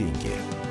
деньги.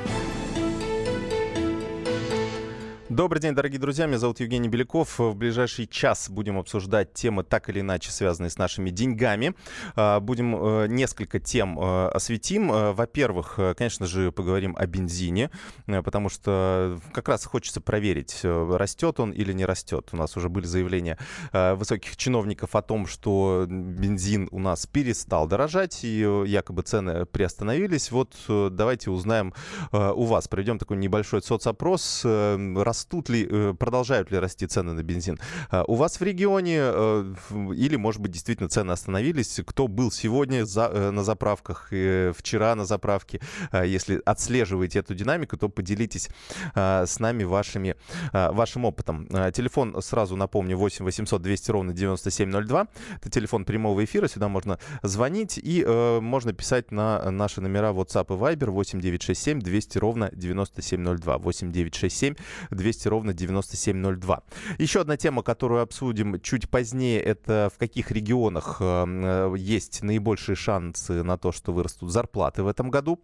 Добрый день, дорогие друзья. Меня зовут Евгений Беляков. В ближайший час будем обсуждать темы, так или иначе связанные с нашими деньгами. А, будем э, несколько тем э, осветим. Э, во-первых, конечно же, поговорим о бензине, потому что как раз хочется проверить, растет он или не растет. У нас уже были заявления высоких чиновников о том, что бензин у нас перестал дорожать, и якобы цены приостановились. Вот давайте узнаем у вас. Проведем такой небольшой соцопрос растут ли, э, продолжают ли расти цены на бензин. А, у вас в регионе э, или, может быть, действительно цены остановились? Кто был сегодня за, э, на заправках, вчера на заправке? А, если отслеживаете эту динамику, то поделитесь а, с нами вашими, вашим опытом. Телефон, сразу напомню, 8 800 200 ровно 9702. Это телефон прямого эфира, сюда можно звонить и можно писать на наши номера WhatsApp и Viber 8 967 200 ровно 9702. 8 967 200 200 ровно 9702. Еще одна тема, которую обсудим чуть позднее, это в каких регионах э, есть наибольшие шансы на то, что вырастут зарплаты в этом году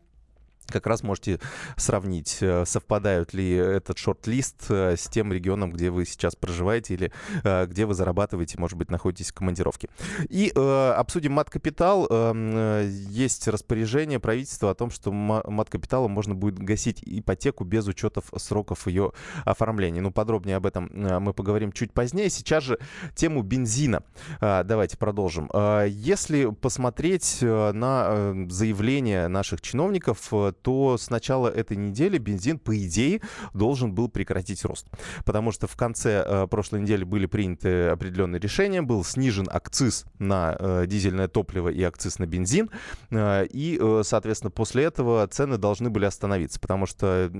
как раз можете сравнить, э, совпадают ли этот шорт-лист э, с тем регионом, где вы сейчас проживаете или э, где вы зарабатываете, может быть, находитесь в командировке. И э, обсудим мат-капитал. Эм, есть распоряжение правительства о том, что мат-капиталом можно будет гасить ипотеку без учетов сроков ее оформления. Ну, подробнее об этом мы поговорим чуть позднее. Сейчас же тему бензина. Давайте продолжим. Если посмотреть на заявления наших чиновников, то с начала этой недели бензин, по идее, должен был прекратить рост. Потому что в конце э, прошлой недели были приняты определенные решения, был снижен акциз на э, дизельное топливо и акциз на бензин. Э, и, соответственно, после этого цены должны были остановиться, потому что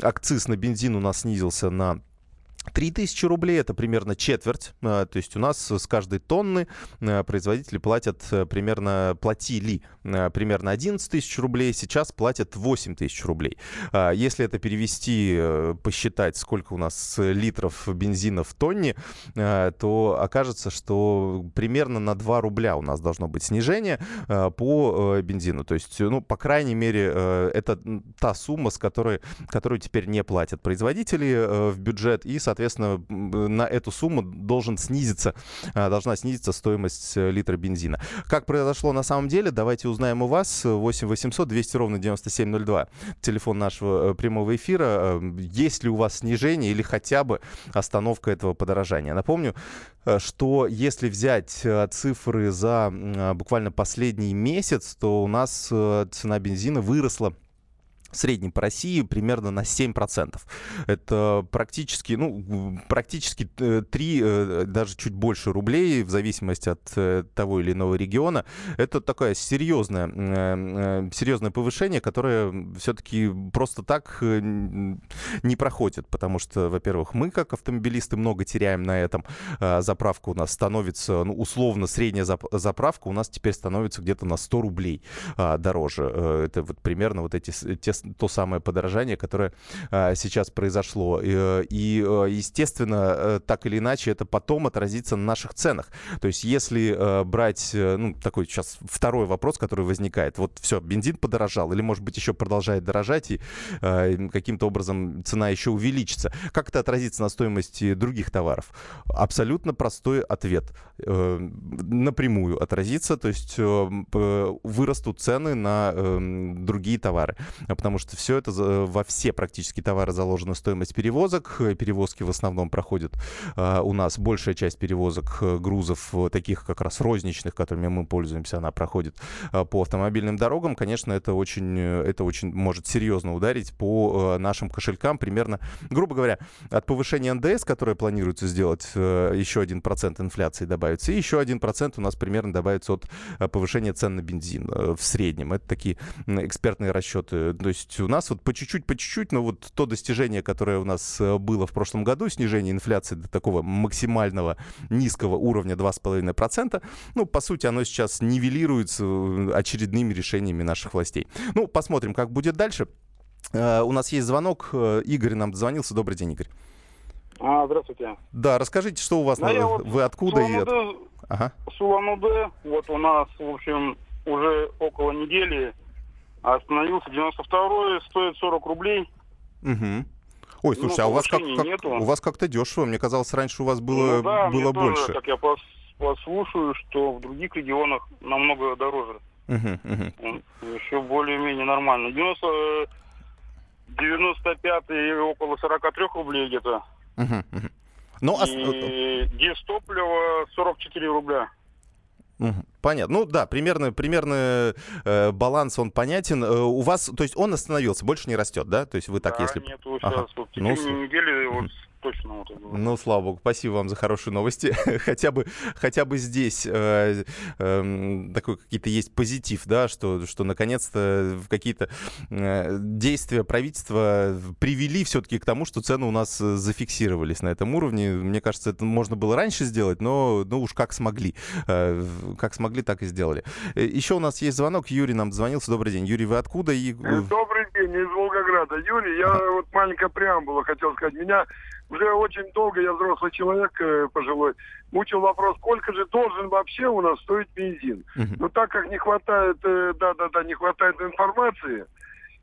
акциз на бензин у нас снизился на 3000 рублей это примерно четверть. А, то есть у нас с каждой тонны а, производители платят э, примерно, платили а, примерно 11 тысяч рублей, сейчас платят 8 тысяч рублей. Если это перевести, э, посчитать, сколько у нас литров бензина в тонне, то окажется, что примерно на 2 рубля у нас должно быть снижение по э, бензину. То есть, ну, по крайней мере, это та сумма, с которой, которую теперь не платят производители в бюджет и, соответственно, соответственно, на эту сумму должен снизиться, а, должна снизиться стоимость э, литра бензина. Как произошло на самом деле, давайте узнаем у вас. 8 800 200 ровно 9702. Телефон нашего э, прямого эфира. Э, есть ли у вас снижение или хотя бы остановка этого подорожания? Напомню, что если взять цифры за буквально последний месяц, то у нас цена бензина выросла в среднем по России примерно на 7%. Это практически, ну, практически 3, э, даже чуть больше рублей, в зависимости от э, того или иного региона. Это такое серьезное, э, серьезное повышение, которое все-таки просто так не проходит, потому что, во-первых, мы, как автомобилисты, много теряем на этом. Заправка у нас становится, ну, условно, средняя заправка у нас теперь становится где-то на 100 рублей дороже. Это вот примерно вот эти те то самое подорожание, которое а, сейчас произошло. И, и, э, естественно, э, так или иначе, это потом отразится на наших ценах. То есть, если э, брать, ну, такой сейчас второй вопрос, который возникает. Вот все, бензин подорожал, или, может быть, еще продолжает дорожать, и каким-то образом цена еще увеличится. Как это отразится на стоимости других товаров? Абсолютно простой ответ. Напрямую отразится, то есть вырастут цены на другие товары. Потому потому что все это во все практически товары заложена стоимость перевозок. Перевозки в основном проходят а, у нас большая часть перевозок э, грузов, э, таких как раз розничных, которыми мы пользуемся, она проходит по автомобильным дорогам. Конечно, это очень, э, это очень может серьезно ударить по нашим кошелькам. Примерно, грубо говоря, от повышения НДС, которое планируется сделать, еще один процент инфляции добавится, и еще один процент у нас примерно добавится от повышения цен на бензин в среднем. Это такие экспертные расчеты. То есть есть у нас вот по чуть-чуть, по чуть-чуть, но вот то достижение, которое у нас э, было в прошлом году, снижение инфляции до такого максимального низкого уровня 2,5%, ну, по сути, оно сейчас нивелируется э, очередными решениями наших властей. Ну, посмотрим, как будет дальше. Uh, у нас есть звонок. Игорь нам дозвонился. Добрый день, Игорь. А, здравствуйте. Да, расскажите, что у вас, на... вот вы откуда и... От... Ага. Сулан-Удэ, вот у нас, в общем, уже около недели Остановился 92-й, стоит 40 рублей. Угу. Ой, Ну, слушайте, а у вас, как, как- нету. у вас как-то дешево. Мне казалось, раньше у вас было, Ну да, мне было тоже, больше. как я пос- послушаю, что в других регионах намного дороже. Мгм, мгм. Еще более-менее нормально. 90, э, 95-й около 43 рублей где-то. Мгм, мгм. Ну, а с- И дистопливо 44 рубля. Понятно. Ну да, примерно, примерно э, баланс он понятен. Э, у вас, то есть он остановился, больше не растет, да? То есть вы так, да, если... нету Ага. сейчас. Вот в течение недели вот точно вот это. Ну, слава богу, спасибо вам за хорошие новости. хотя бы, хотя бы здесь э, эм, такой какие-то есть позитив, да, что, что наконец-то в какие-то э, действия правительства привели все-таки к тому, что цены у нас э, зафиксировались на этом уровне. Мне кажется, это можно было раньше сделать, но ну уж как смогли. Э, как смогли, так и сделали. Э, Еще у нас есть звонок. Юрий нам звонился. Добрый день. Юрий, вы откуда? И... э, Добрый день, из Волгограда. Юрий, я вот маленькая преамбула хотел сказать. Меня уже очень долго, я взрослый человек э, пожилой, мучил вопрос, сколько же должен вообще у нас стоить бензин. Мгм. Но так как не хватает, э, да-да-да, не хватает информации,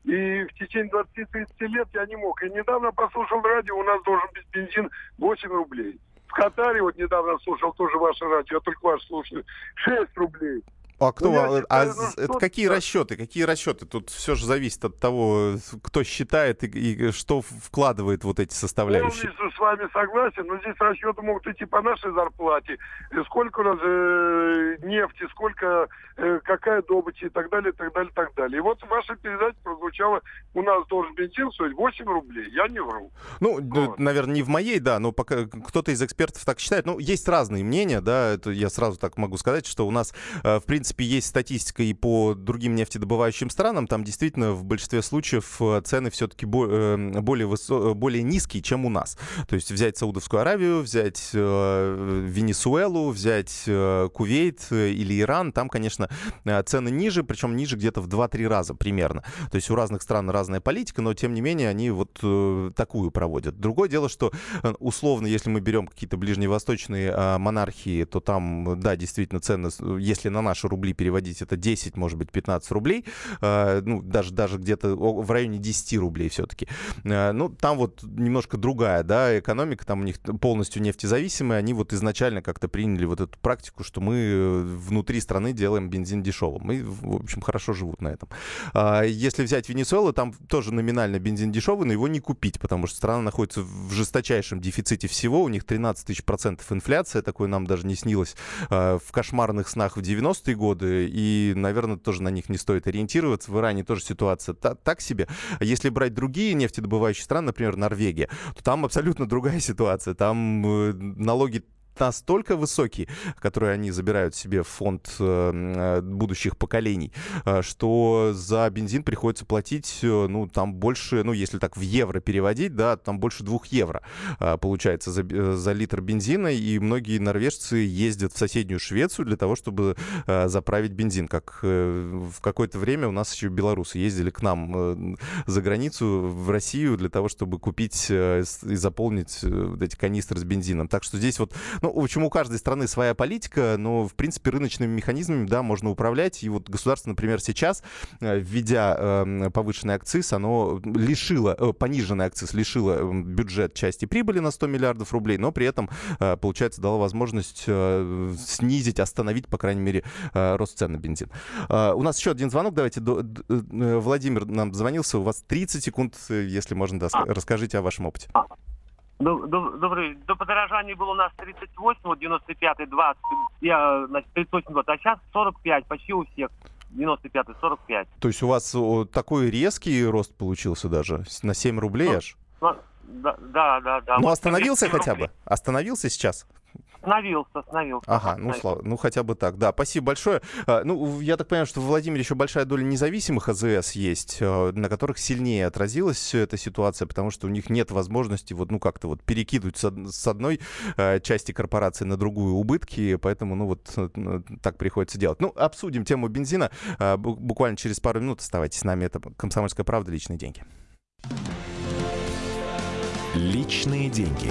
и в течение 20-30 лет я не мог. И недавно послушал радио, у нас должен быть бензин 8 рублей. В Катаре вот недавно слушал тоже ваше радио, я только ваш слушаю, 6 рублей. А кто Ну, я считаю, а ну, это какие расчеты? Какие расчеты? Тут все же зависит от того, кто считает и, и что вкладывает вот эти составляющие. Полностью с вами согласен, но здесь расчеты могут идти по нашей зарплате. И сколько у нас э, нефти, сколько, э, какая добыча и так далее, и так далее, и так далее. И вот в вашей передаче прозвучало, у нас должен бензин стоить 8 рублей. Я не вру. Ну, Вот. наверное, не в моей, да, но пока кто-то из экспертов так считает. Ну, есть разные мнения, да, это я сразу так могу сказать, что у нас, э, в принципе, есть статистика и по другим нефтедобывающим странам, там действительно в большинстве случаев э, цены все-таки более, высо- э, более низкие, чем у нас. То есть взять Саудовскую Аравию, взять э, Венесуэлу, взять э, Кувейт э, или Иран, там, конечно, э, цены ниже, причем ниже где-то в 2-3 раза примерно. То есть у разных стран разная политика, но тем не менее они вот э, такую проводят. Другое дело, что э, условно, если мы берем какие-то ближневосточные э, монархии, то там, да, действительно цены, если на наши рубли переводить, это 10, может быть, 15 рублей, Э, ну, даже, даже где-то в районе 10 рублей все-таки. Ну, там вот немножко другая, да, экономика, там у них полностью нефтезависимая, они вот изначально как-то приняли вот эту практику, что мы э, внутри страны делаем бензин дешевым. И, в общем, хорошо живут на этом. А Если взять Венесуэлу, там тоже номинально бензин дешевый, но его не купить, потому что страна находится в жесточайшем дефиците всего. У них 13 тысяч процентов инфляция, такое нам даже не снилось а, в кошмарных снах в 90-е годы. И, наверное, тоже на них не стоит ориентироваться. В Иране тоже ситуация та- так себе. Если брать другие нефтедобывающие страны, например, Норвегия, то там абсолютно другая ситуация. Там э, налоги настолько высокие, которые они забирают себе в фонд э, будущих поколений, э, что за бензин приходится платить, э, ну, там больше, ну, если так в евро переводить, да, там больше двух евро получается за, за литр бензина, и многие норвежцы ездят в соседнюю Швецию для того, чтобы заправить бензин, как в какое-то время у нас еще белорусы ездили к нам за границу, в Россию, для того, чтобы купить и заполнить эти канистры с бензином. Так что здесь вот в общем, у каждой страны своя политика, но, в принципе, рыночными механизмами, да, можно управлять. И вот государство, например, сейчас, э, введя э, повышенный акциз, оно лишило, э, пониженный акциз лишило э, бюджет части прибыли на 100 миллиардов рублей, но при этом, э, получается, дало возможность снизить, остановить, по крайней мере, рост цен на бензин. У нас еще один звонок, давайте. Владимир нам звонился, у вас 30 секунд, если можно, да, ска- расскажите о вашем опыте. Доб- доб- Добрый. До подорожания было у нас 38, вот 95 20, я, значит, 38 год, а сейчас 45, почти у всех. 95 45. То есть у вас такой резкий рост получился даже, на 7 рублей Ну, аж? Ну, Да, да, да. да. Ну, остановился 37 хотя бы? Остановился сейчас? Остановился, остановился. Ага, ну, Остановился. слава, ну хотя бы так. Да, спасибо большое. А, Ну, я так понимаю, что в Владимире еще большая доля независимых АЗС есть, э, на которых сильнее отразилась эта ситуация, потому что у них нет возможности вот, ну, как-то вот перекидывать с од- с одной э, части корпорации на другую убытки, поэтому, ну, вот э, так приходится делать. Ну, обсудим тему бензина бу- буквально через пару минут. Оставайтесь с нами. Это «Комсомольская правда. Личные деньги». Личные деньги.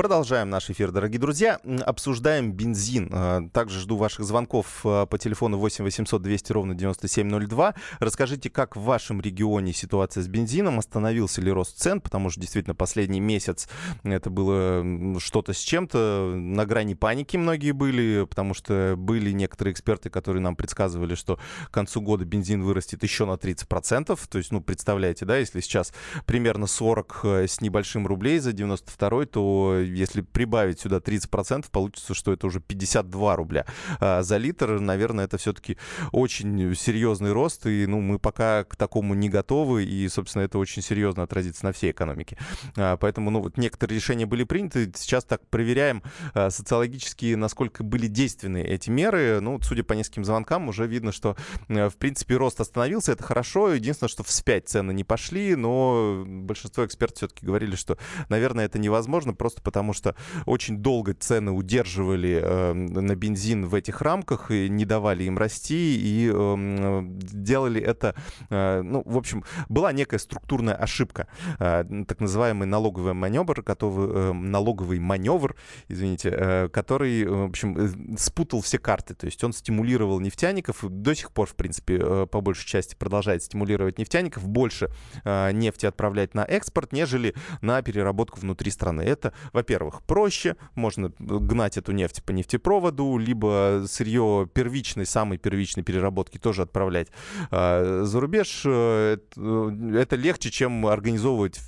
Продолжаем наш эфир, дорогие друзья. Обсуждаем бензин. А, также жду ваших звонков а, по телефону 8 800 200 ровно 9702. Расскажите, как в вашем регионе ситуация с бензином? Остановился ли рост цен? Потому что действительно последний месяц это было что-то с чем-то. На грани паники многие были, потому что были некоторые эксперты, которые нам предсказывали, что к концу года бензин вырастет еще на 30%. То есть, ну, представляете, да, если сейчас примерно 40 э, с небольшим рублей за 92 то если прибавить сюда 30%, получится, что это уже 52 рубля а, за литр. Наверное, это все-таки очень серьезный рост, и ну, мы пока к такому не готовы, и, собственно, это очень серьезно отразится на всей экономике. А, поэтому, ну, вот некоторые решения были приняты. Сейчас так проверяем а, социологически, насколько были действенны эти меры. Ну, судя по нескольким звонкам, уже видно, что, в принципе, рост остановился, это хорошо. Единственное, что вспять цены не пошли, но большинство экспертов все-таки говорили, что, наверное, это невозможно, просто потому потому что очень долго цены удерживали э, на бензин в этих рамках и не давали им расти, и э, делали это, э, ну, в общем, была некая структурная ошибка, э, так называемый налоговый маневр, который, э, налоговый маневр, извините, э, который, в общем, э, спутал все карты, то есть он стимулировал нефтяников, до сих пор, в принципе, э, по большей части продолжает стимулировать нефтяников, больше э, нефти отправлять на экспорт, нежели на переработку внутри страны. Это, во-первых, во-первых, проще, можно гнать эту нефть по нефтепроводу, либо сырье первичной, самой первичной переработки тоже отправлять э, за рубеж. Э, это легче, чем организовывать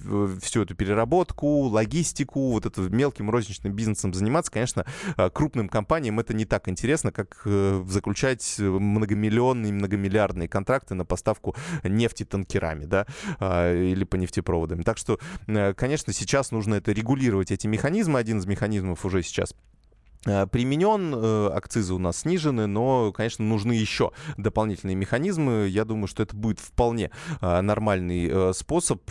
всю эту переработку, логистику, вот это мелким розничным бизнесом заниматься. Конечно, крупным компаниям это не так интересно, как э, заключать многомиллионные, многомиллиардные контракты на поставку нефти танкерами, да, или по нефтепроводам. Так что, э, конечно, сейчас нужно это регулировать, эти механизмы, механизм, один из механизмов уже сейчас применен, э, акцизы у нас снижены, но, конечно, нужны еще дополнительные механизмы. Я думаю, что это будет вполне э, нормальный способ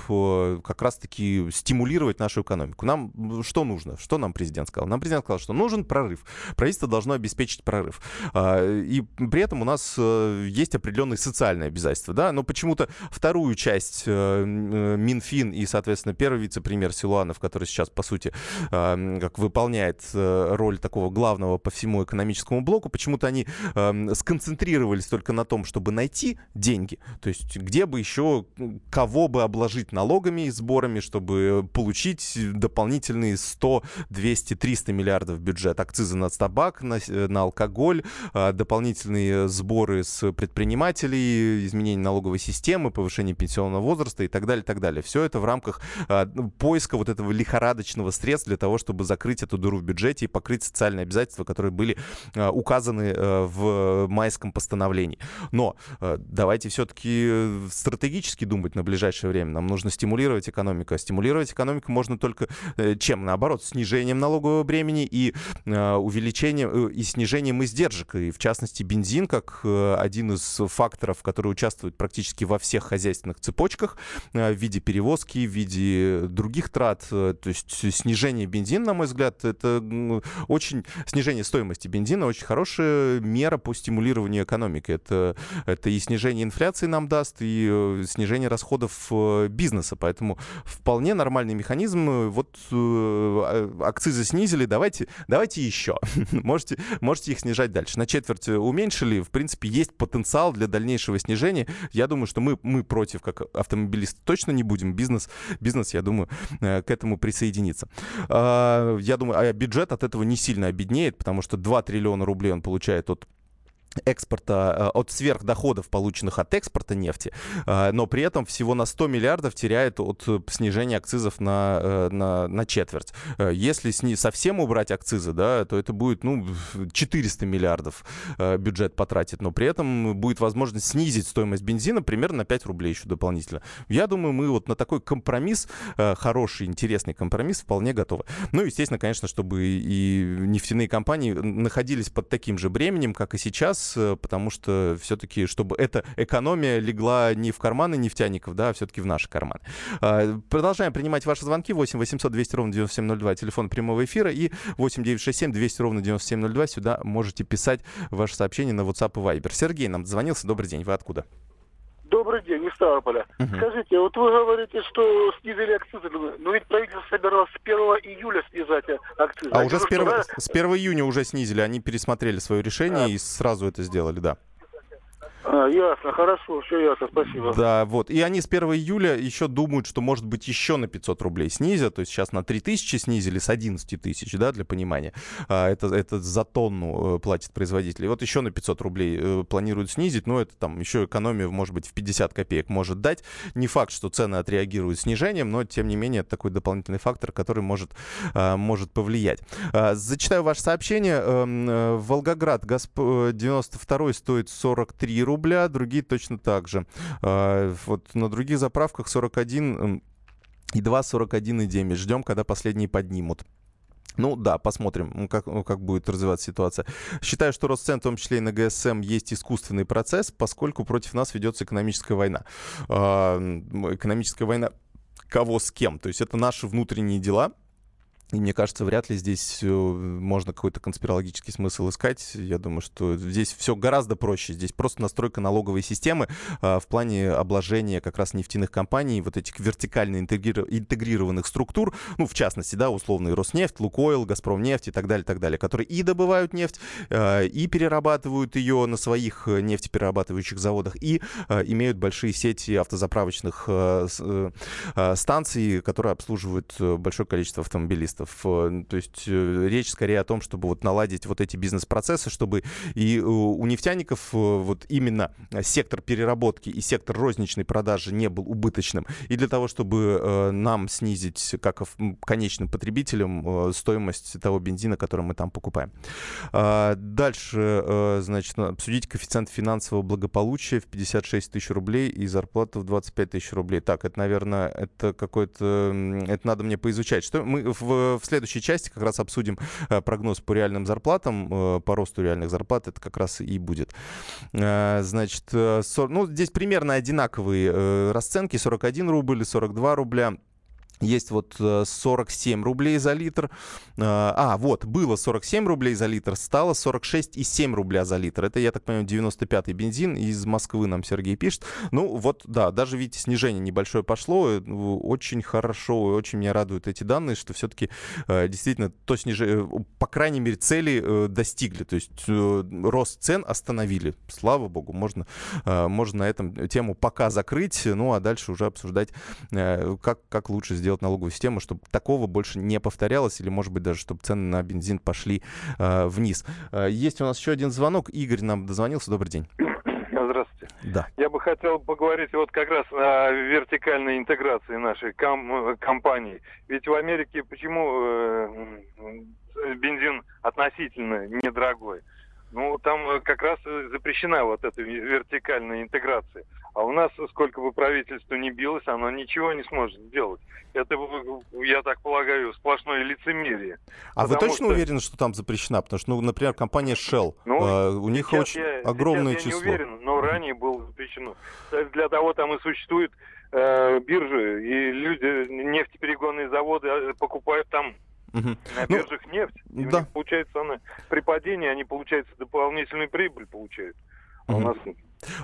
как раз-таки стимулировать нашу экономику. Нам что нужно? Что нам президент сказал? Нам президент сказал, что нужен прорыв. Правительство должно обеспечить прорыв. И при этом у нас есть определенные социальные обязательства. Да? Но почему-то вторую часть Минфин и, соответственно, первый вице-премьер Силуанов, который сейчас, по сути, как выполняет роль такого такого главного по всему экономическому блоку, почему-то они э, сконцентрировались только на том, чтобы найти деньги, то есть где бы еще кого бы обложить налогами и сборами, чтобы получить дополнительные 100, 200, 300 миллиардов бюджет, акцизы на табак, на, на алкоголь, э, дополнительные сборы с предпринимателей, изменение налоговой системы, повышение пенсионного возраста и так далее, так далее. Все это в рамках э, поиска вот этого лихорадочного средств для того, чтобы закрыть эту дыру в бюджете и покрыть социальные социальные обязательства, которые были э, указаны э, в майском постановлении. Но э, давайте все-таки стратегически думать на ближайшее время. Нам нужно стимулировать экономику. А стимулировать экономику можно только чем? Наоборот, снижением налогового бремени и увеличением и снижением издержек. И в частности, бензин как один из факторов, который участвует практически во всех хозяйственных цепочках в виде перевозки, в виде других трат. То есть снижение бензина, на мой взгляд, это очень снижение стоимости бензина очень хорошая мера по стимулированию экономики. Это, это и снижение инфляции нам даст, и э, снижение расходов э, бизнеса. Поэтому вполне нормальный механизм. Вот э, а, акцизы снизили, давайте, давайте еще. можете, можете их снижать дальше. На четверть уменьшили. В принципе, есть потенциал для дальнейшего снижения. Я думаю, что мы, мы против, как автомобилисты, точно не будем. Бизнес, бизнес, я думаю, к этому присоединится. А, я думаю, а бюджет от этого не сильно обеднеет, потому что 2 триллиона рублей он получает от экспорта, э, от сверхдоходов, полученных от экспорта нефти, э, но при этом всего на 100 миллиардов теряет от э, снижения акцизов на, на, на четверть. Если с ней совсем убрать акцизы, да, то это будет ну, 400 миллиардов бюджет потратит, но при этом будет возможность снизить стоимость бензина примерно на 5 рублей еще дополнительно. Я думаю, мы вот на такой компромисс, хороший, интересный компромисс вполне готовы. Ну, естественно, конечно, чтобы и нефтяные компании находились под таким же бременем, как и сейчас, нас, э, потому что все-таки, чтобы эта экономия легла не в карманы нефтяников, да, а все-таки в наши карманы. А, продолжаем принимать ваши звонки. 8 800 200 ровно 9702, телефон прямого эфира, и 8 967 200 ровно 9702. Сюда можете писать ваши сообщения на WhatsApp и Viber. Сергей нам звонился. Добрый день. Вы откуда? Добрый день, из Ставрополя. Мгм. Скажите, вот вы говорите, что снизили акцизы, но ведь правительство собиралось с 1 июля снижать э, акцизы. А Они уже с что, 1, да? с 1 июня уже снизили. Они пересмотрели свое решение А. и сразу это сделали, да. А, ясно, хорошо, все ясно, спасибо. Да, вот. И они с 1 июля еще думают, что, может быть, еще на 500 рублей снизят. То есть сейчас на 3000 снизили с 11 тысяч, да, для понимания. А, это, это за тонну э, платит производитель. И вот еще на 500 рублей э, планируют снизить. Но это там еще экономию, может быть, в 50 копеек может дать. Не факт, что цены отреагируют снижением, но, тем не менее, это такой дополнительный фактор, который может, а, может повлиять. Зачитаю ваше сообщение. Эм, э, Волгоград э, 92 стоит 43 рубля, другие точно так же. А, Вот на других заправках 41 м, и 2, 41 и 9. Ждем, когда последние поднимут. Ну да, посмотрим, как, ну, как будет развиваться ситуация. Считаю, что рост цен, в том числе и на ГСМ, есть искусственный процесс, поскольку против нас ведется экономическая война. М, Экономическая война кого с кем? То есть это наши внутренние дела, и мне кажется, вряд ли здесь э, можно какой-то конспирологический смысл искать. Я думаю, что здесь все гораздо проще. Здесь просто настройка налоговой системы а, в плане обложения как раз нефтяных компаний, вот этих вертикально интегриров- интегрированных структур, ну, в частности, да, условный Роснефть, Лукойл, Газпромнефть и так далее, так далее, которые и добывают нефть, а, и перерабатывают ее на своих э, нефтеперерабатывающих заводах, и а, имеют большие сети автозаправочных э, станций, которые обслуживают большое количество автомобилистов. Э, То есть э, речь скорее о том, чтобы вот наладить вот эти бизнес-процессы, чтобы и э, у нефтяников вот именно сектор переработки и сектор розничной продажи не был убыточным, и для того, чтобы нам снизить, как конечным потребителям, стоимость того бензина, который мы там покупаем. А, Дальше, значит, на- обсудить коэффициент финансового благополучия в 56 тысяч рублей и зарплату в 25 тысяч рублей. Так, это, наверное, это какой-то... Это надо мне поизучать. Что мы в, в следующей части как раз обсудим э, прогноз по реальным зарплатам, э, по росту реальных зарплат. Это как раз и будет. Э, Значит, э, ну, здесь примерно одинаковые э, расценки. 41 рубль и 42 рубля. Есть вот э, 47 рублей за литр. Э, А, вот, было 47 рублей за литр, стало 46,7 рубля за литр. Это, я так понимаю, 95-й бензин. Из Москвы нам Сергей пишет. Ну, вот, да, даже, видите, снижение небольшое пошло. Э, Очень хорошо, и очень меня радуют эти данные, что все-таки действительно то снижение, по крайней мере, цели э, достигли. То есть э, рост цен остановили. Слава богу, можно, э, можно на этом тему пока закрыть, ну, а дальше уже обсуждать, э, как, как лучше сделать налоговую систему, чтобы такого больше не повторялось, или, может быть, даже, чтобы цены на бензин пошли э, вниз. Э, Есть у нас еще один звонок. Игорь нам дозвонился. Добрый день. Здравствуйте. Да. Я бы хотел поговорить вот как раз о вертикальной интеграции нашей ком- компании. Ведь в Америке почему э, бензин относительно недорогой? Ну, там э, как раз э, запрещена вот эта ве- вертикальная интеграция. А у нас, сколько бы правительство ни билось, оно ничего не сможет сделать. Это, я так полагаю, сплошное лицемерие. А вы точно что- уверены, что там запрещена? Потому что, ну, например, компания Shell, Ну, э, у них очень я- огромное я число. не уверен, но ранее было запрещено. Для того там и существует э, биржи, и люди, нефтеперегонные заводы э, покупают там Мгм. на Ну, биржах нефть. И у да. них, получается, она, при падении они, получается, дополнительную прибыль получают. А у Мгм. нас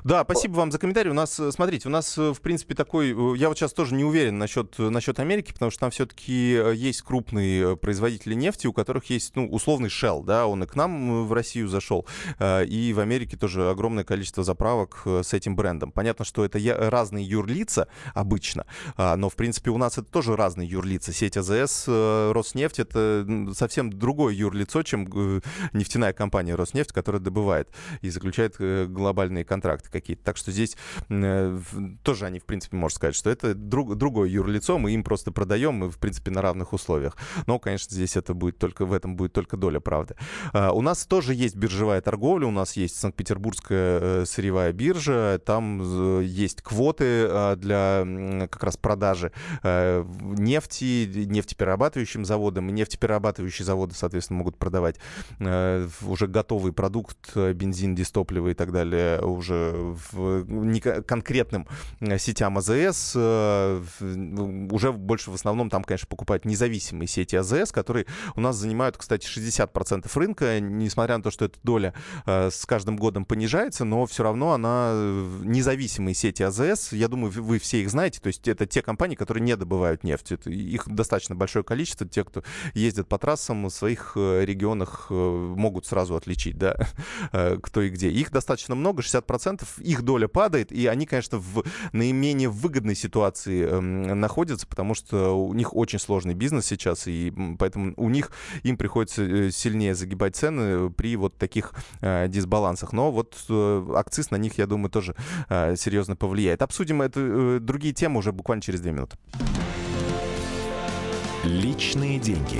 Да, спасибо вам за комментарий. У нас, э, смотрите, у нас, э, в принципе, такой... э, Я вот сейчас тоже не уверен насчет, насчет Америки, потому что там все-таки есть крупные производители нефти, у которых есть, ну, условный Shell, да, он и к нам в Россию зашел, и в Америке тоже огромное количество заправок с этим брендом. Понятно, что это разные юрлица обычно, а, но, в принципе, у нас это тоже разные юрлица. Сеть АЗС, Роснефть — это совсем другое юрлицо, чем нефтяная компания Роснефть, которая добывает и заключает глобальные контракты контракты какие-то. Так что здесь э, тоже они, в принципе, можно сказать, что это друг, другое юрлицо, мы им просто продаем, мы, в принципе, на равных условиях. Но, конечно, здесь это будет только, в этом будет только доля правды. А, у нас тоже есть биржевая торговля, у нас есть Санкт-Петербургская э, сырьевая биржа, там есть квоты а, для как раз продажи э, нефти, нефтеперерабатывающим заводам, и нефтеперерабатывающие заводы, соответственно, могут продавать э, уже готовый продукт, бензин, дистопливо и так далее уже в конкретным сетям АЗС. Уже больше в основном там, конечно, покупают независимые сети АЗС, которые у нас занимают, кстати, 60% рынка, несмотря на то, что эта доля э, с каждым годом понижается, но все равно она э, независимые сети АЗС, я думаю, вы все их знаете, то есть это те компании, которые не добывают нефть. Это, их достаточно большое количество, те, кто ездят по трассам в своих э, регионах могут сразу отличить, да, кто и где. Их достаточно много, 60%, их доля падает, и они, конечно, в наименее выгодной ситуации эм, находятся, потому что у них очень сложный бизнес сейчас, и поэтому у них им приходится э, сильнее загибать цены при вот таких э, дисбалансах. Но вот э, акциз на них, я думаю, тоже э, серьезно повлияет. Обсудим это, э, другие темы уже буквально через две минуты. Личные деньги.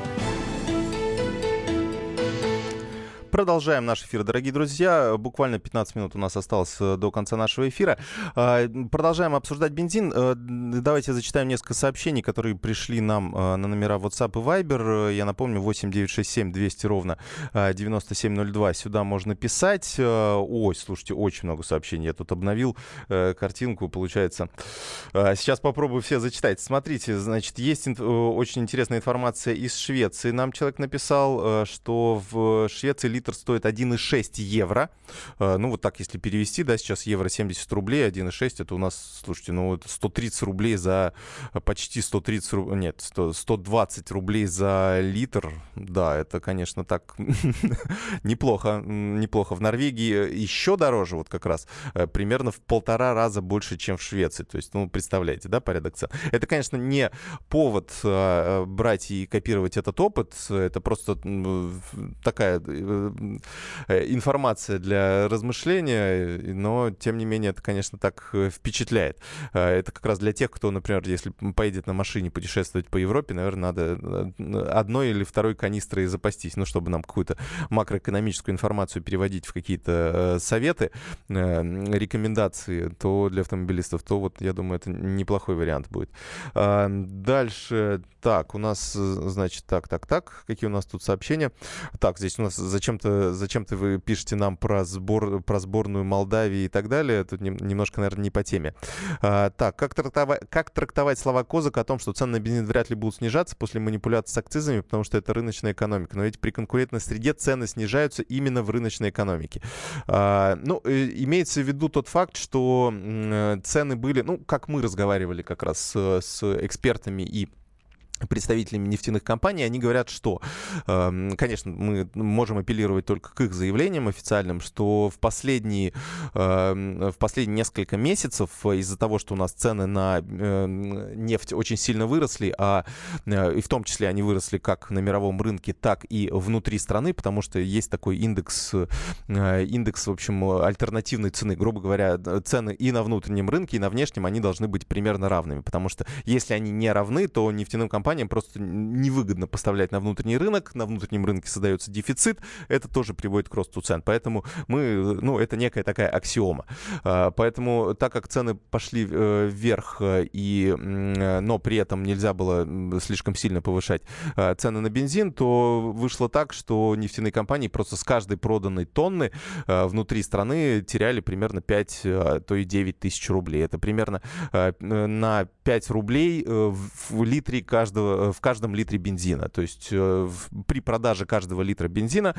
Продолжаем наш эфир, дорогие друзья. Буквально 15 минут у нас осталось э, до конца нашего эфира. А, продолжаем обсуждать бензин. Э, давайте зачитаем несколько сообщений, которые пришли нам э, на номера WhatsApp и Viber. Я напомню, 8967 200 ровно 9702. Сюда можно писать. Ой, слушайте, очень много сообщений. Я тут обновил картинку, получается. Сейчас попробую все зачитать. Смотрите, значит, есть очень интересная информация из Швеции. Нам человек написал, что в Швеции литр стоит 1,6 евро. Э, ну, вот так, если перевести, да, сейчас евро 70 рублей, 1,6 это у нас, слушайте, ну, это 130 рублей за почти 130 рублей, нет, 100, 120 рублей за литр. Да, это, конечно, так неплохо, неплохо. В Норвегии еще дороже, вот как раз, э, примерно в полтора раза больше, чем в Швеции. То есть, ну, представляете, да, порядок цен. Это, конечно, не повод э, брать и копировать этот опыт, это просто такая Э, информация для размышления, но, тем не менее, это, конечно, так э, впечатляет. Э, это как раз для тех, кто, например, если поедет на машине путешествовать по Европе, наверное, надо одной или второй канистрой запастись, ну, чтобы нам какую-то макроэкономическую информацию переводить в какие-то советы, рекомендации, то для автомобилистов, то вот, я думаю, это неплохой вариант будет. Дальше, так, у нас, значит, так, так, так, какие у нас тут сообщения? Так, здесь у нас зачем зачем-то зачем вы пишете нам про, сбор, про сборную Молдавии и так далее. Тут немножко, наверное, не по теме. А, так, как трактовать, как трактовать слова Козака о том, что цены на бензин вряд ли будут снижаться после манипуляций с акцизами, потому что это рыночная экономика. Но ведь при конкурентной среде цены снижаются именно в рыночной экономике. А, ну, имеется в виду тот факт, что цены были, ну, как мы разговаривали как раз с, с экспертами и представителями нефтяных компаний, они говорят, что, э, конечно, мы можем апеллировать только к их заявлениям официальным, что в последние, э, в последние несколько месяцев из-за того, что у нас цены на э, нефть очень сильно выросли, а э, и в том числе они выросли как на мировом рынке, так и внутри страны, потому что есть такой индекс, э, индекс, в общем, альтернативной цены, грубо говоря, цены и на внутреннем рынке, и на внешнем, они должны быть примерно равными, потому что если они не равны, то нефтяным компаниям компаниям просто невыгодно поставлять на внутренний рынок, на внутреннем рынке создается дефицит, это тоже приводит к росту цен. Поэтому мы, ну, это некая такая аксиома. А, поэтому, так как цены пошли э, вверх, э, и, но при этом нельзя было слишком сильно повышать а, цены на бензин, то вышло так, что нефтяные компании просто с каждой проданной тонны а, внутри страны теряли примерно 5, то и 9 тысяч рублей. Это примерно на 5 рублей э, в литре каждого каждого, в каждом литре бензина. То есть при продаже каждого литра бензина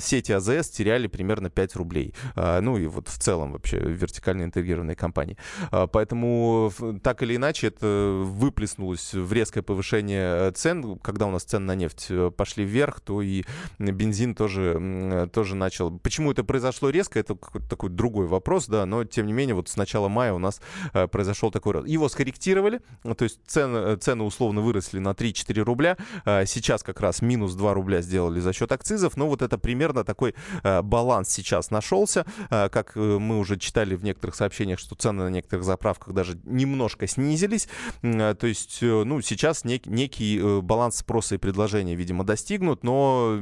сети АЗС теряли примерно 5 рублей. Ну и вот в целом вообще вертикально интегрированные компании. Поэтому так или иначе это выплеснулось в резкое повышение цен. Когда у нас цены на нефть пошли вверх, то и бензин тоже, тоже начал. Почему это произошло резко, это такой другой вопрос, да, но тем не менее вот с начала мая у нас э, произошел такой рост. Его скорректировали, то есть цены, цены условно выросли на 3-4 рубля, э, сейчас как раз минус 2 рубля сделали за счет акцизов, но вот это примерно такой э, баланс сейчас нашелся, э, как э, мы уже читали в некоторых сообщениях, что цены на некоторых заправках даже немножко снизились, то есть, э, ну, сейчас нек, некий э, баланс спроса и предложения, видимо, достигнут, но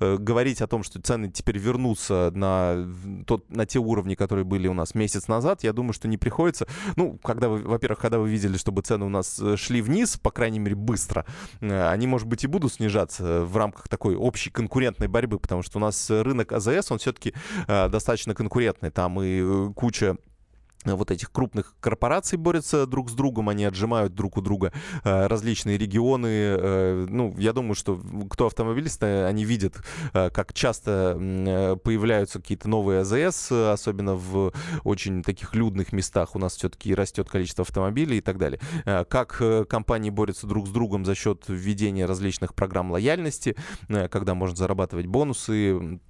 говорить о том, что цены теперь вернутся на, тот, на те уровни, которые были у нас месяц назад, я думаю, что не приходится. Ну, когда вы, во-первых, когда вы видели, чтобы цены у нас шли вниз, по крайней мере, быстро, э, они, может быть, и будут снижаться в рамках такой общей конкурентной борьбы, потому что у нас рынок АЗС, он все-таки э, достаточно конкурентный. Там и куча вот этих крупных корпораций борются друг с другом, они отжимают друг у друга э, различные регионы. Э, ну, я думаю, что кто автомобилисты, они видят, э, как часто э, появляются какие-то новые АЗС, особенно в очень таких людных местах. У нас все-таки растет количество автомобилей и так далее. Э, как э, компании борются друг с другом за счет введения различных программ лояльности, э, когда можно зарабатывать бонусы,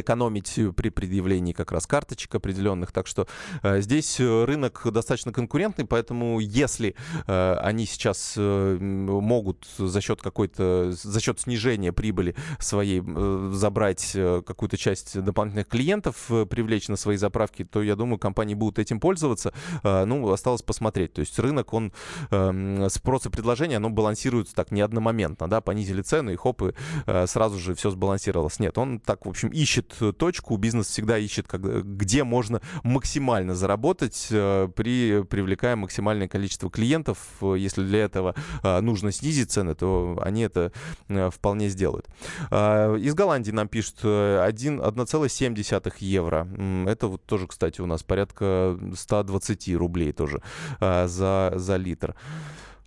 экономить при предъявлении как раз карточек определенных. Так что э, здесь э, рынок достаточно конкурентный, поэтому если э, они сейчас э, могут за счет какой-то, за счет снижения прибыли своей э, забрать э, какую-то часть дополнительных клиентов, э, привлечь на свои заправки, то я думаю, компании будут этим пользоваться. Э, ну, осталось посмотреть. То есть рынок, он э, спрос и предложение, оно балансируется так не одномоментно, да, понизили цену и хоп, и э, сразу же все сбалансировалось. Нет, он так, в общем, ищет ищет точку, бизнес всегда ищет, где можно максимально заработать, э, при, привлекая максимальное количество клиентов. Если для этого э, нужно снизить цены, то они это э, вполне сделают. Из Голландии нам пишут 1,7 евро. Это вот тоже, кстати, у нас порядка 120 рублей тоже за, за литр.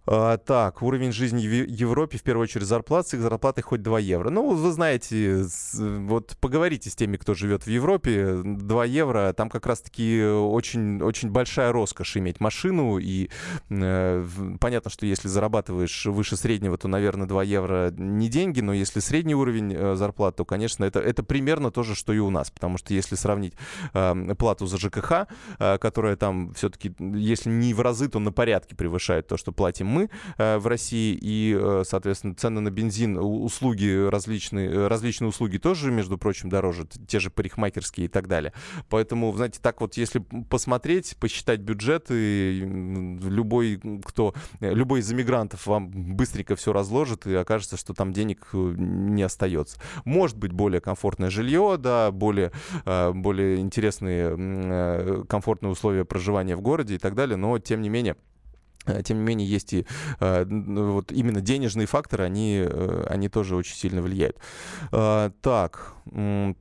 А, так, уровень жизни в Европе, в первую очередь, зарплаты. С их зарплаты хоть 2 евро. Ну, вы знаете, вот поговорите с теми, кто живет в Европе. 2 евро, там как раз-таки очень, очень большая роскошь иметь машину. И э, понятно, что если зарабатываешь выше среднего, то, наверное, 2 евро не деньги. Но если средний уровень э, зарплат, то, конечно, это, это примерно то же, что и у нас. Потому что если сравнить э, плату за ЖКХ, э, которая там все-таки, если не в разы, то на порядке превышает то, что платим мы э, в России, и, э, соответственно, цены на бензин, услуги различные, э, различные услуги тоже, между прочим, дороже, те же парикмахерские и так далее. Поэтому, знаете, так вот, если посмотреть, посчитать бюджеты, любой, кто, любой из иммигрантов вам быстренько все разложит, и окажется, что там денег не остается. Может быть, более комфортное жилье, да, более, более интересные, комфортные условия проживания в городе и так далее, но, тем не менее, тем не менее, есть и э, вот именно денежные факторы, они, э, они тоже очень сильно влияют. Э, так,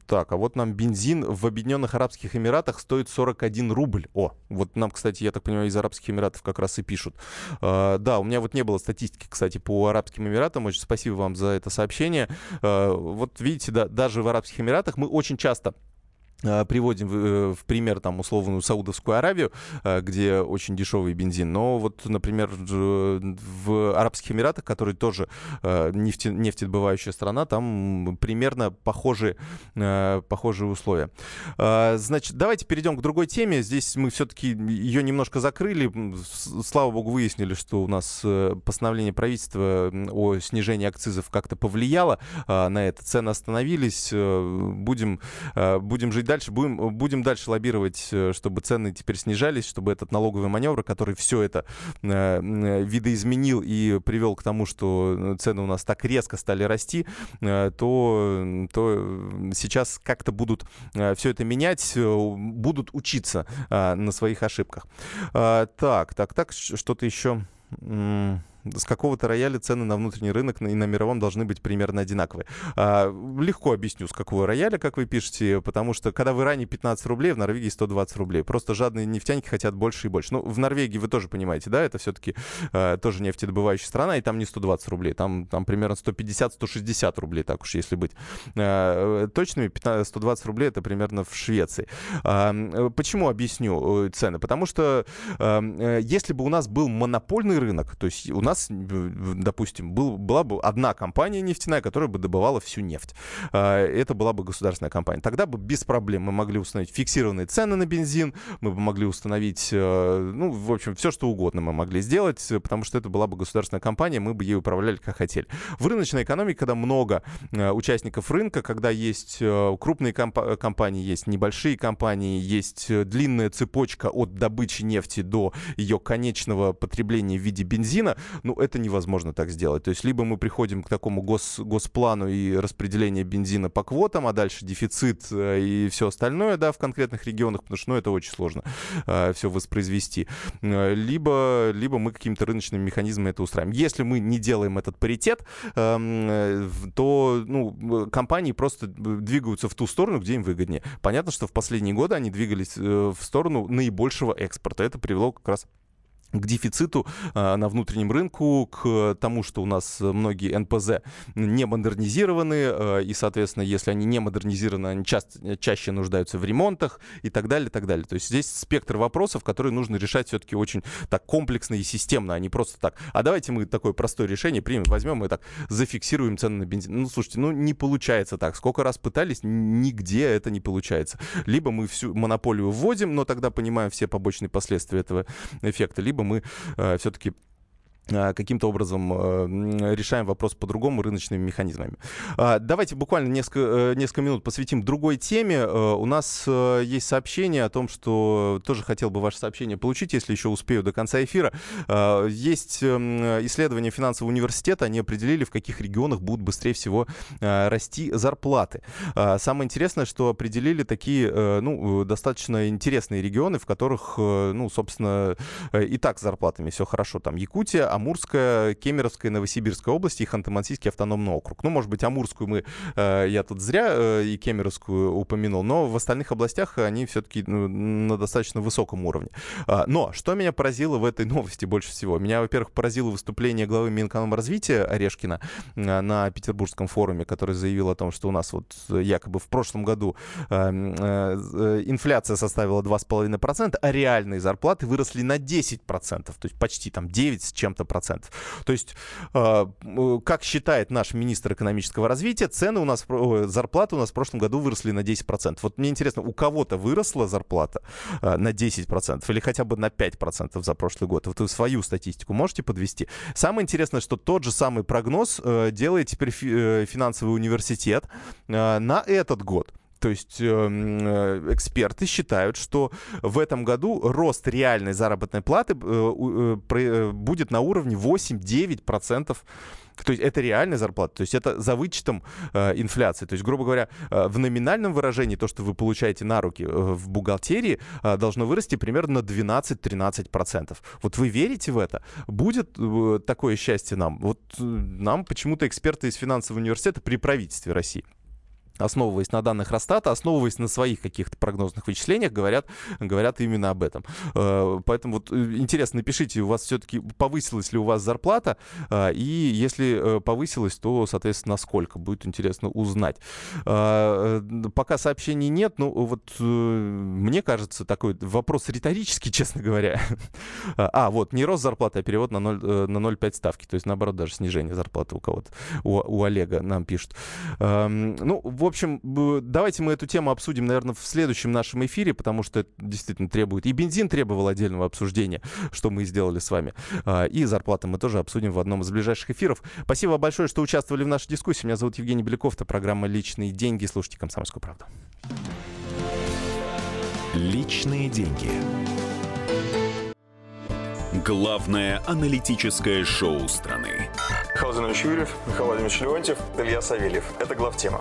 так, а вот нам бензин в Объединенных Арабских Эмиратах стоит 41 рубль. О, вот нам, кстати, я так понимаю, из Арабских Эмиратов как раз и пишут. Э, да, у меня вот не было статистики, кстати, по Арабским Эмиратам. Очень спасибо вам за это сообщение. Э, вот видите, да, даже в Арабских Эмиратах мы очень часто Э, приводим в, э, в пример там условную Саудовскую Аравию, э, где очень дешевый бензин. Но вот, например, в Арабских Эмиратах, которые тоже нефте, нефтедобывающая страна, там примерно похожие, похожие условия. Значит, давайте перейдем к другой теме. Здесь мы все-таки ее немножко закрыли. Слава богу, выяснили, что у нас постановление правительства о снижении акцизов как-то повлияло на это. Цены остановились. Будем, будем жить дальше будем, будем дальше лоббировать, э, чтобы цены теперь снижались, чтобы этот налоговый маневр, который все это э, видоизменил и привел к тому, что цены у нас так резко стали расти, э, то, то сейчас как-то будут э, все это менять, э, будут учиться э, на своих ошибках. Э, так, так, так, что-то еще... с какого-то рояля цены на внутренний рынок и на мировом должны быть примерно одинаковые. А, легко объясню, с какого рояля, как вы пишете, потому что когда в Иране 15 рублей, в Норвегии 120 рублей. Просто жадные нефтяники хотят больше и больше. Ну, в Норвегии вы тоже понимаете, да, это все-таки а, тоже нефтедобывающая страна, и там не 120 рублей, там, там примерно 150-160 рублей, так уж если быть а, точными, 15, 120 рублей это примерно в Швеции. Почему объясню э, цены? Потому что а, если бы у нас был монопольный рынок, то есть у нас, допустим, был, была бы одна компания нефтяная, которая бы добывала всю нефть. А, это была бы государственная компания. Тогда бы без проблем мы могли установить фиксированные цены на бензин, мы бы могли установить, э, ну, в общем, все, что угодно мы могли сделать, потому что это была бы государственная компания, мы бы ей управляли как хотели. В рыночной экономике, когда много э, участников рынка, когда есть э, крупные комп- компании, есть небольшие компании, есть длинная цепочка от добычи нефти до ее конечного потребления в виде бензина, ну, это невозможно так сделать. То есть либо мы приходим к такому гос, госплану и распределению бензина по квотам, а дальше дефицит э, и все остальное, да, в конкретных регионах, потому что, ну, это очень сложно э, все воспроизвести. Э, либо, либо мы какими-то рыночными механизмами это устраиваем. Если мы не делаем этот паритет, э, то, ну, компании просто двигаются в ту сторону, где им выгоднее. Понятно, что в последние годы они двигались э, в сторону наибольшего экспорта. Это привело как раз к дефициту э, на внутреннем рынку, к тому, что у нас многие НПЗ не модернизированы, э, и, соответственно, если они не модернизированы, они ча- чаще нуждаются в ремонтах и так далее, и так далее. То есть здесь спектр вопросов, которые нужно решать все-таки очень так комплексно и системно, а не просто так. А давайте мы такое простое решение примем, возьмем и так зафиксируем цены на бензин. Ну, слушайте, ну не получается так. Сколько раз пытались, нигде это не получается. Либо мы всю монополию вводим, но тогда понимаем все побочные последствия этого эффекта, либо мы э, все-таки каким-то образом э, решаем вопрос по-другому рыночными механизмами. А, давайте буквально несколько, э, несколько минут посвятим другой теме. Э, у нас есть сообщение о том, что тоже хотел бы ваше сообщение получить, если еще успею до конца эфира. А, есть исследования финансового университета, они определили, в каких регионах будут быстрее всего расти зарплаты. Самое интересное, что определили такие, ну, достаточно интересные регионы, в которых, ну, собственно, и так с зарплатами все хорошо. Там Якутия, Амурская, Кемеровская, Новосибирская области и Ханты-Мансийский автономный округ. Ну, может быть, Амурскую мы, э, я тут зря э, и Кемеровскую упомянул, но в остальных областях они все-таки ну, на достаточно высоком уровне. А, но что меня поразило в этой новости больше всего? Меня, во-первых, поразило выступление главы Минэкономразвития Орешкина э, на Петербургском форуме, который заявил о том, что у нас вот якобы в прошлом году инфляция составила 2,5%, а реальные зарплаты выросли на 10%, то есть почти там 9 с чем-то 90%. То есть, а, как считает наш министр экономического развития, цены у нас, зарплаты у нас в прошлом году выросли на 10%. Вот мне интересно, у кого-то выросла зарплата а, на 10% или хотя бы на 5% за прошлый год? Вот вы свою статистику можете подвести? Самое интересное, что тот же самый прогноз э, делает теперь э, финансовый университет на этот год. То есть эм, э, эксперты считают, что в этом году рост реальной заработной платы э, э, будет на уровне 8-9%. То есть это реальная зарплата, то есть это за вычетом э, инфляции. То есть, грубо говоря, э, в номинальном выражении то, что вы получаете на руки э, в бухгалтерии, э, должно вырасти примерно на 12-13%. Вот вы верите в это? Будет э, такое счастье нам? Вот э, нам почему-то эксперты из финансового университета при правительстве России основываясь на данных Росстата, основываясь на своих каких-то прогнозных вычислениях, говорят, говорят именно об этом. Э, поэтому вот э, интересно, напишите, у вас все-таки повысилась ли у вас зарплата, э, и если повысилась, то, соответственно, насколько, будет интересно узнать. Пока сообщений нет, ну вот мне кажется, такой вопрос риторический, честно говоря. А, вот, не рост зарплаты, а перевод на 0,5 на 0 ставки, то есть, наоборот, даже снижение зарплаты у кого-то, у, у Олега нам пишут. Эм, ну, в общем, давайте мы эту тему обсудим, наверное, в следующем нашем эфире, потому что это действительно требует. И бензин требовал отдельного обсуждения, что мы сделали с вами. А, и зарплаты мы тоже обсудим в одном из ближайших эфиров. Спасибо большое, что участвовали в нашей дискуссии. Меня зовут Евгений Беляков. Это программа «Личные деньги». Слушайте «Комсомольскую правду». Личные деньги. Главное аналитическое шоу страны. Михаил Юрьев, Михаил Владимирович Леонтьев, Илья Савельев. Это главтема.